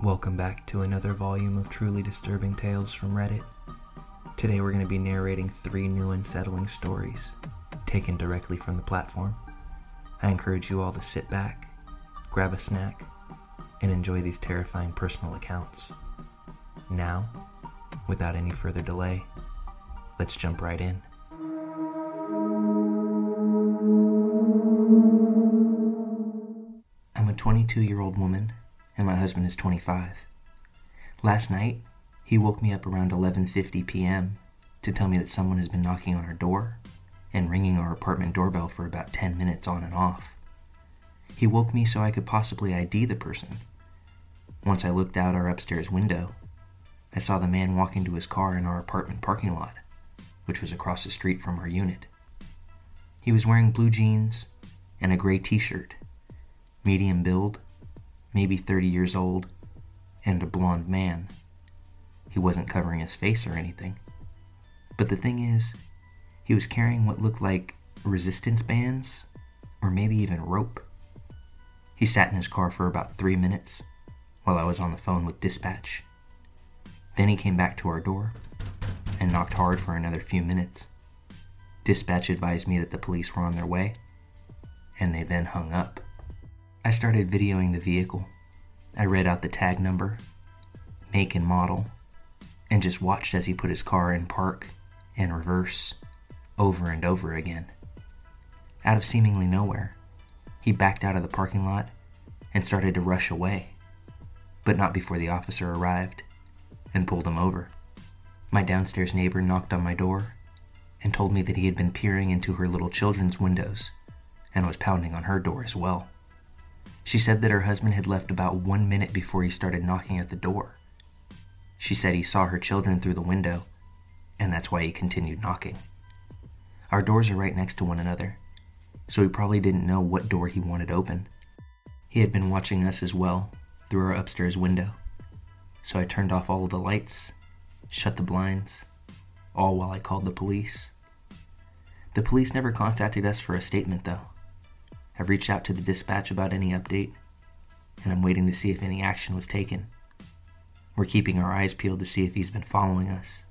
Welcome back to another volume of truly disturbing tales from Reddit. Today we're going to be narrating three new unsettling stories, taken directly from the platform. I encourage you all to sit back, grab a snack, and enjoy these terrifying personal accounts. Now, without any further delay, let's jump right in. I'm a 22 year old woman, and my husband is 25. Last night, he woke me up around 11:50 p.m. to tell me that someone has been knocking on our door and ringing our apartment doorbell for about 10 minutes on and off. He woke me so I could possibly ID the person. Once I looked out our upstairs window, I saw the man walking to his car in our apartment parking lot, which was across the street from our unit. He was wearing blue jeans and a gray t shirt, medium build, maybe 30 years old, and a blond man. He wasn't covering his face or anything. But the thing is, he was carrying what looked like resistance bands, or maybe even rope. He sat in his car for about three minutes while I was on the phone with dispatch. Then he came back to our door and knocked hard for another few minutes. Dispatch advised me that the police were on their way, and they then hung up. I started videoing the vehicle. I read out the tag number, make and model, and just watched as he put his car in park and reverse over and over again. Out of seemingly nowhere, he backed out of the parking lot and started to rush away, but not before the officer arrived and pulled him over. My downstairs neighbor knocked on my door and told me that he had been peering into her little children's windows and was pounding on her door as well. She said that her husband had left about one minute before he started knocking at the door. She said he saw her children through the window, and that's why he continued knocking. Our doors are right next to one another, so he probably didn't know what door he wanted open. He had been watching us as well through our upstairs window, so I turned off all of the lights, shut the blinds, all while I called the police. The police never contacted us for a statement, though. I've reached out to the dispatch about any update, and I'm waiting to see if any action was taken. We're keeping our eyes peeled to see if he's been following us.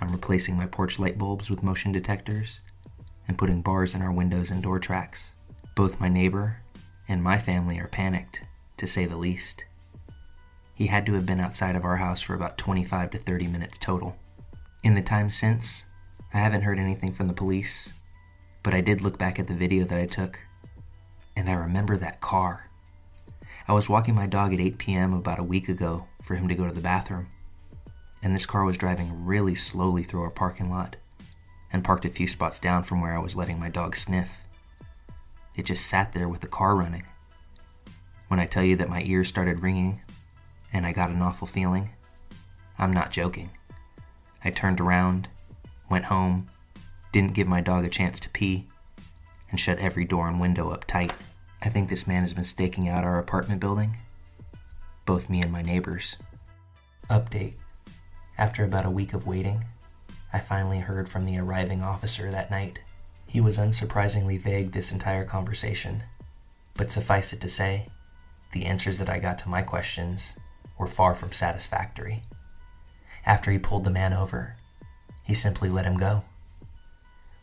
I'm replacing my porch light bulbs with motion detectors and putting bars in our windows and door tracks. Both my neighbor and my family are panicked, to say the least. He had to have been outside of our house for about 25 to 30 minutes total. In the time since, I haven't heard anything from the police, but I did look back at the video that I took, and I remember that car. I was walking my dog at 8 p.m. about a week ago for him to go to the bathroom and this car was driving really slowly through our parking lot and parked a few spots down from where I was letting my dog sniff. It just sat there with the car running. When I tell you that my ears started ringing and I got an awful feeling, I'm not joking. I turned around, went home, didn't give my dog a chance to pee, and shut every door and window up tight. I think this man has been staking out our apartment building, both me and my neighbors. Update after about a week of waiting, I finally heard from the arriving officer that night. He was unsurprisingly vague this entire conversation, but suffice it to say, the answers that I got to my questions were far from satisfactory. After he pulled the man over, he simply let him go.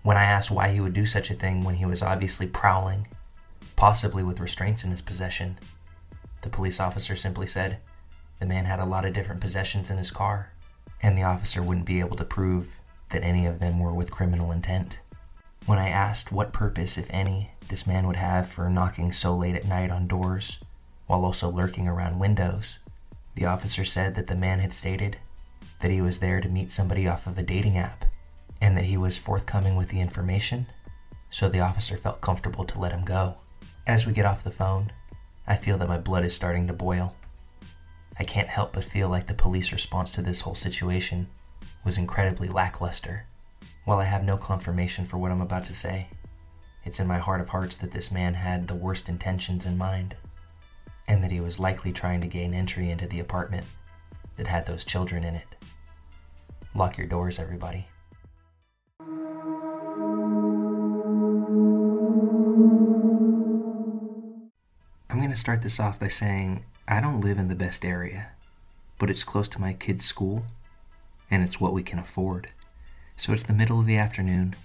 When I asked why he would do such a thing when he was obviously prowling, possibly with restraints in his possession, the police officer simply said the man had a lot of different possessions in his car and the officer wouldn't be able to prove that any of them were with criminal intent. When I asked what purpose, if any, this man would have for knocking so late at night on doors while also lurking around windows, the officer said that the man had stated that he was there to meet somebody off of a dating app and that he was forthcoming with the information, so the officer felt comfortable to let him go. As we get off the phone, I feel that my blood is starting to boil. I can't help but feel like the police response to this whole situation was incredibly lackluster. While I have no confirmation for what I'm about to say, it's in my heart of hearts that this man had the worst intentions in mind, and that he was likely trying to gain entry into the apartment that had those children in it. Lock your doors, everybody. Going to start this off by saying I don't live in the best area, but it's close to my kids' school, and it's what we can afford. So it's the middle of the afternoon,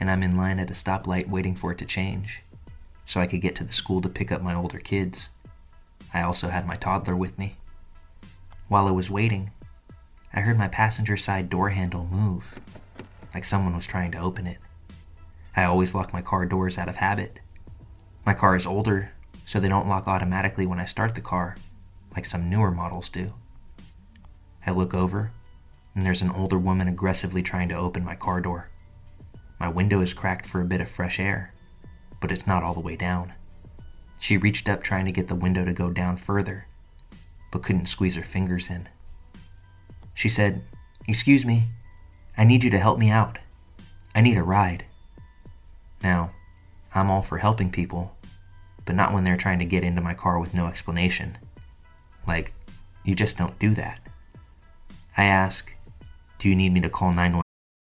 and I'm in line at a stoplight waiting for it to change, so I could get to the school to pick up my older kids. I also had my toddler with me. While I was waiting, I heard my passenger side door handle move, like someone was trying to open it. I always lock my car doors out of habit. My car is older, so they don't lock automatically when I start the car, like some newer models do. I look over and there's an older woman aggressively trying to open my car door. My window is cracked for a bit of fresh air, but it's not all the way down. She reached up trying to get the window to go down further, but couldn't squeeze her fingers in. She said, Excuse me, I need you to help me out. I need a ride. Now, I'm all for helping people, but not when they're trying to get into my car with no explanation. Like, you just don't do that. I ask, do you need me to call 911?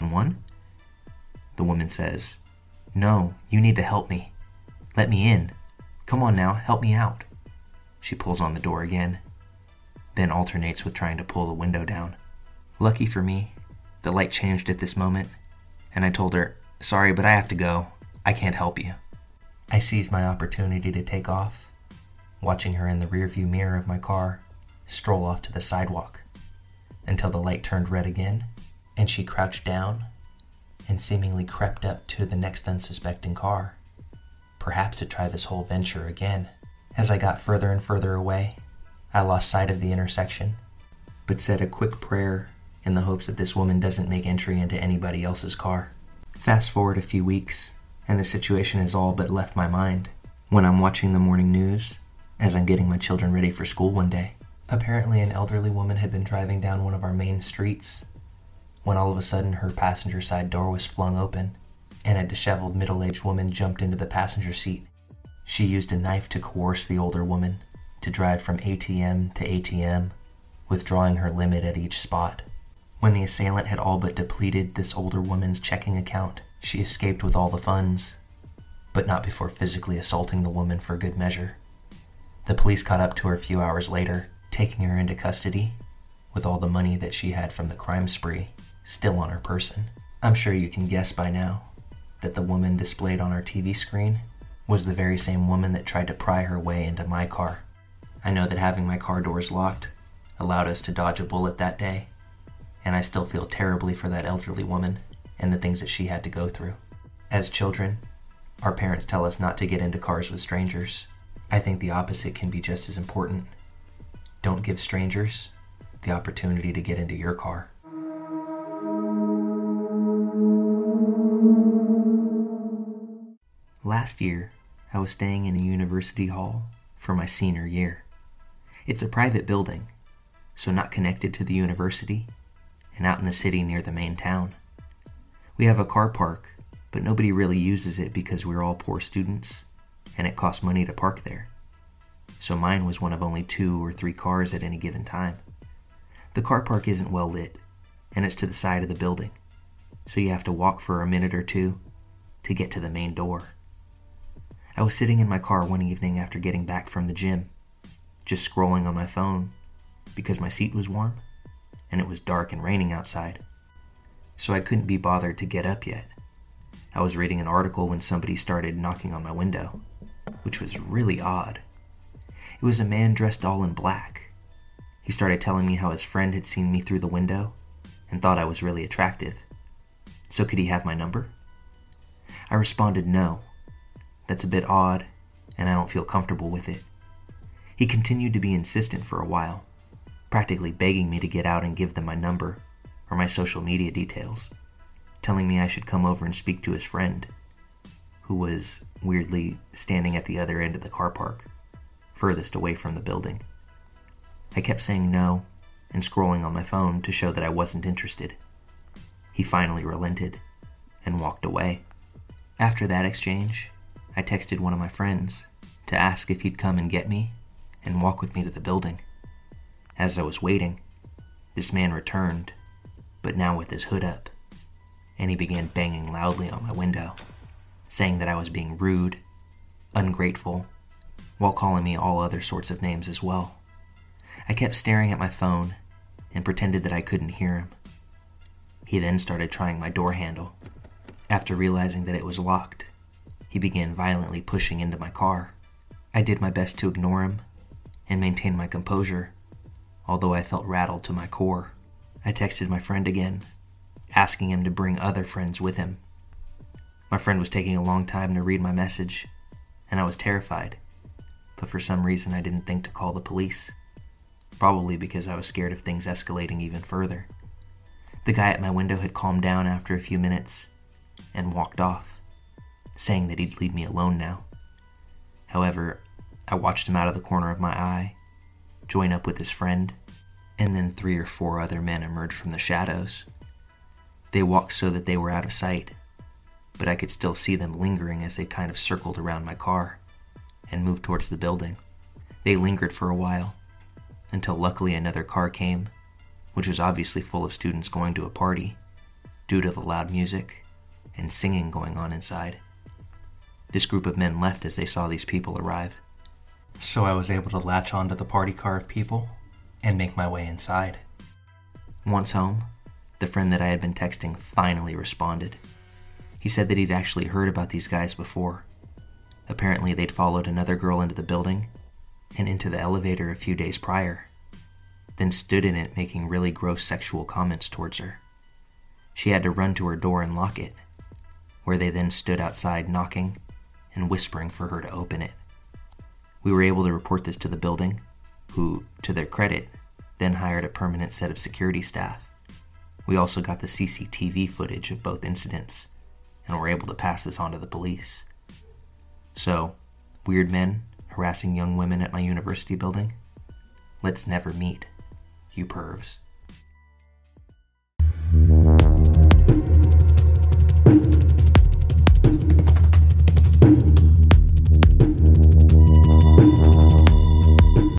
One? The woman says, No, you need to help me. Let me in. Come on now, help me out. She pulls on the door again, then alternates with trying to pull the window down. Lucky for me, the light changed at this moment, and I told her, Sorry, but I have to go. I can't help you. I seized my opportunity to take off, watching her in the rearview mirror of my car stroll off to the sidewalk until the light turned red again and she crouched down and seemingly crept up to the next unsuspecting car, perhaps to try this whole venture again. As I got further and further away, I lost sight of the intersection, but said a quick prayer in the hopes that this woman doesn't make entry into anybody else's car. Fast forward a few weeks, and the situation has all but left my mind when I'm watching the morning news as I'm getting my children ready for school one day. Apparently, an elderly woman had been driving down one of our main streets when all of a sudden her passenger side door was flung open and a disheveled middle aged woman jumped into the passenger seat. She used a knife to coerce the older woman to drive from ATM to ATM, withdrawing her limit at each spot. When the assailant had all but depleted this older woman's checking account, she escaped with all the funds, but not before physically assaulting the woman for good measure. The police caught up to her a few hours later, taking her into custody with all the money that she had from the crime spree still on her person. I'm sure you can guess by now that the woman displayed on our TV screen was the very same woman that tried to pry her way into my car. I know that having my car doors locked allowed us to dodge a bullet that day, and I still feel terribly for that elderly woman and the things that she had to go through. As children, our parents tell us not to get into cars with strangers. I think the opposite can be just as important. Don't give strangers the opportunity to get into your car. Last year, I was staying in a university hall for my senior year. It's a private building, so not connected to the university, and out in the city near the main town. We have a car park, but nobody really uses it because we're all poor students, and it costs money to park there. So mine was one of only two or three cars at any given time. The car park isn't well lit, and it's to the side of the building, so you have to walk for a minute or two to get to the main door. I was sitting in my car one evening after getting back from the gym, just scrolling on my phone because my seat was warm and it was dark and raining outside. So I couldn't be bothered to get up yet. I was reading an article when somebody started knocking on my window, which was really odd. It was a man dressed all in black. He started telling me how his friend had seen me through the window and thought I was really attractive. So could he have my number? I responded no that's a bit odd, and I don't feel comfortable with it. He continued to be insistent for a while, practically begging me to get out and give them my number or my social media details, telling me I should come over and speak to his friend, who was weirdly standing at the other end of the car park. furthest away from the building. I kept saying no and scrolling on my phone to show that I wasn't interested. He finally relented and walked away. After that exchange, I texted one of my friends to ask if he'd come and get me and walk with me to the building. As I was waiting, this man returned, but now with his hood up, and he began banging loudly on my window, saying that I was being rude, ungrateful, while calling me all other sorts of names as well. I kept staring at my phone and pretended that I couldn't hear him. He then started trying my door handle. After realizing that it was locked, he began violently pushing into my car. I did my best to ignore him and maintain my composure, although I felt rattled to my core. I texted my friend again, asking him to bring other friends with him. My friend was taking a long time to read my message, and I was terrified, but for some reason I didn't think to call the police probably because I was scared of things escalating even further. The guy at my window had calmed down after a few minutes and walked off, saying that he'd leave me alone now. However, I watched him out of the corner of my eye, join up with his friend, and then three or four other men emerged from the shadows. They walked so that they were out of sight, but I could still see them lingering as they kind of circled around my car and moved towards the building. They lingered for a while, until luckily another car came, which was obviously full of students going to a party due to the loud music and singing going on inside. This group of men left as they saw these people arrive, so I was able to latch onto the party car of people and make my way inside. Once home, the friend that I had been texting finally responded. He said that he'd actually heard about these guys before. Apparently, they'd followed another girl into the building and into the elevator a few days prior, then stood in it making really gross sexual comments towards her. She had to run to her door and lock it, where they then stood outside knocking and whispering for her to open it. We were able to report this to the building, who, to their credit, then hired a permanent set of security staff. We also got the CCTV footage of both incidents and were able to pass this on to the police. So, weird men harassing young women at my university building? Let's never meet, you pervs.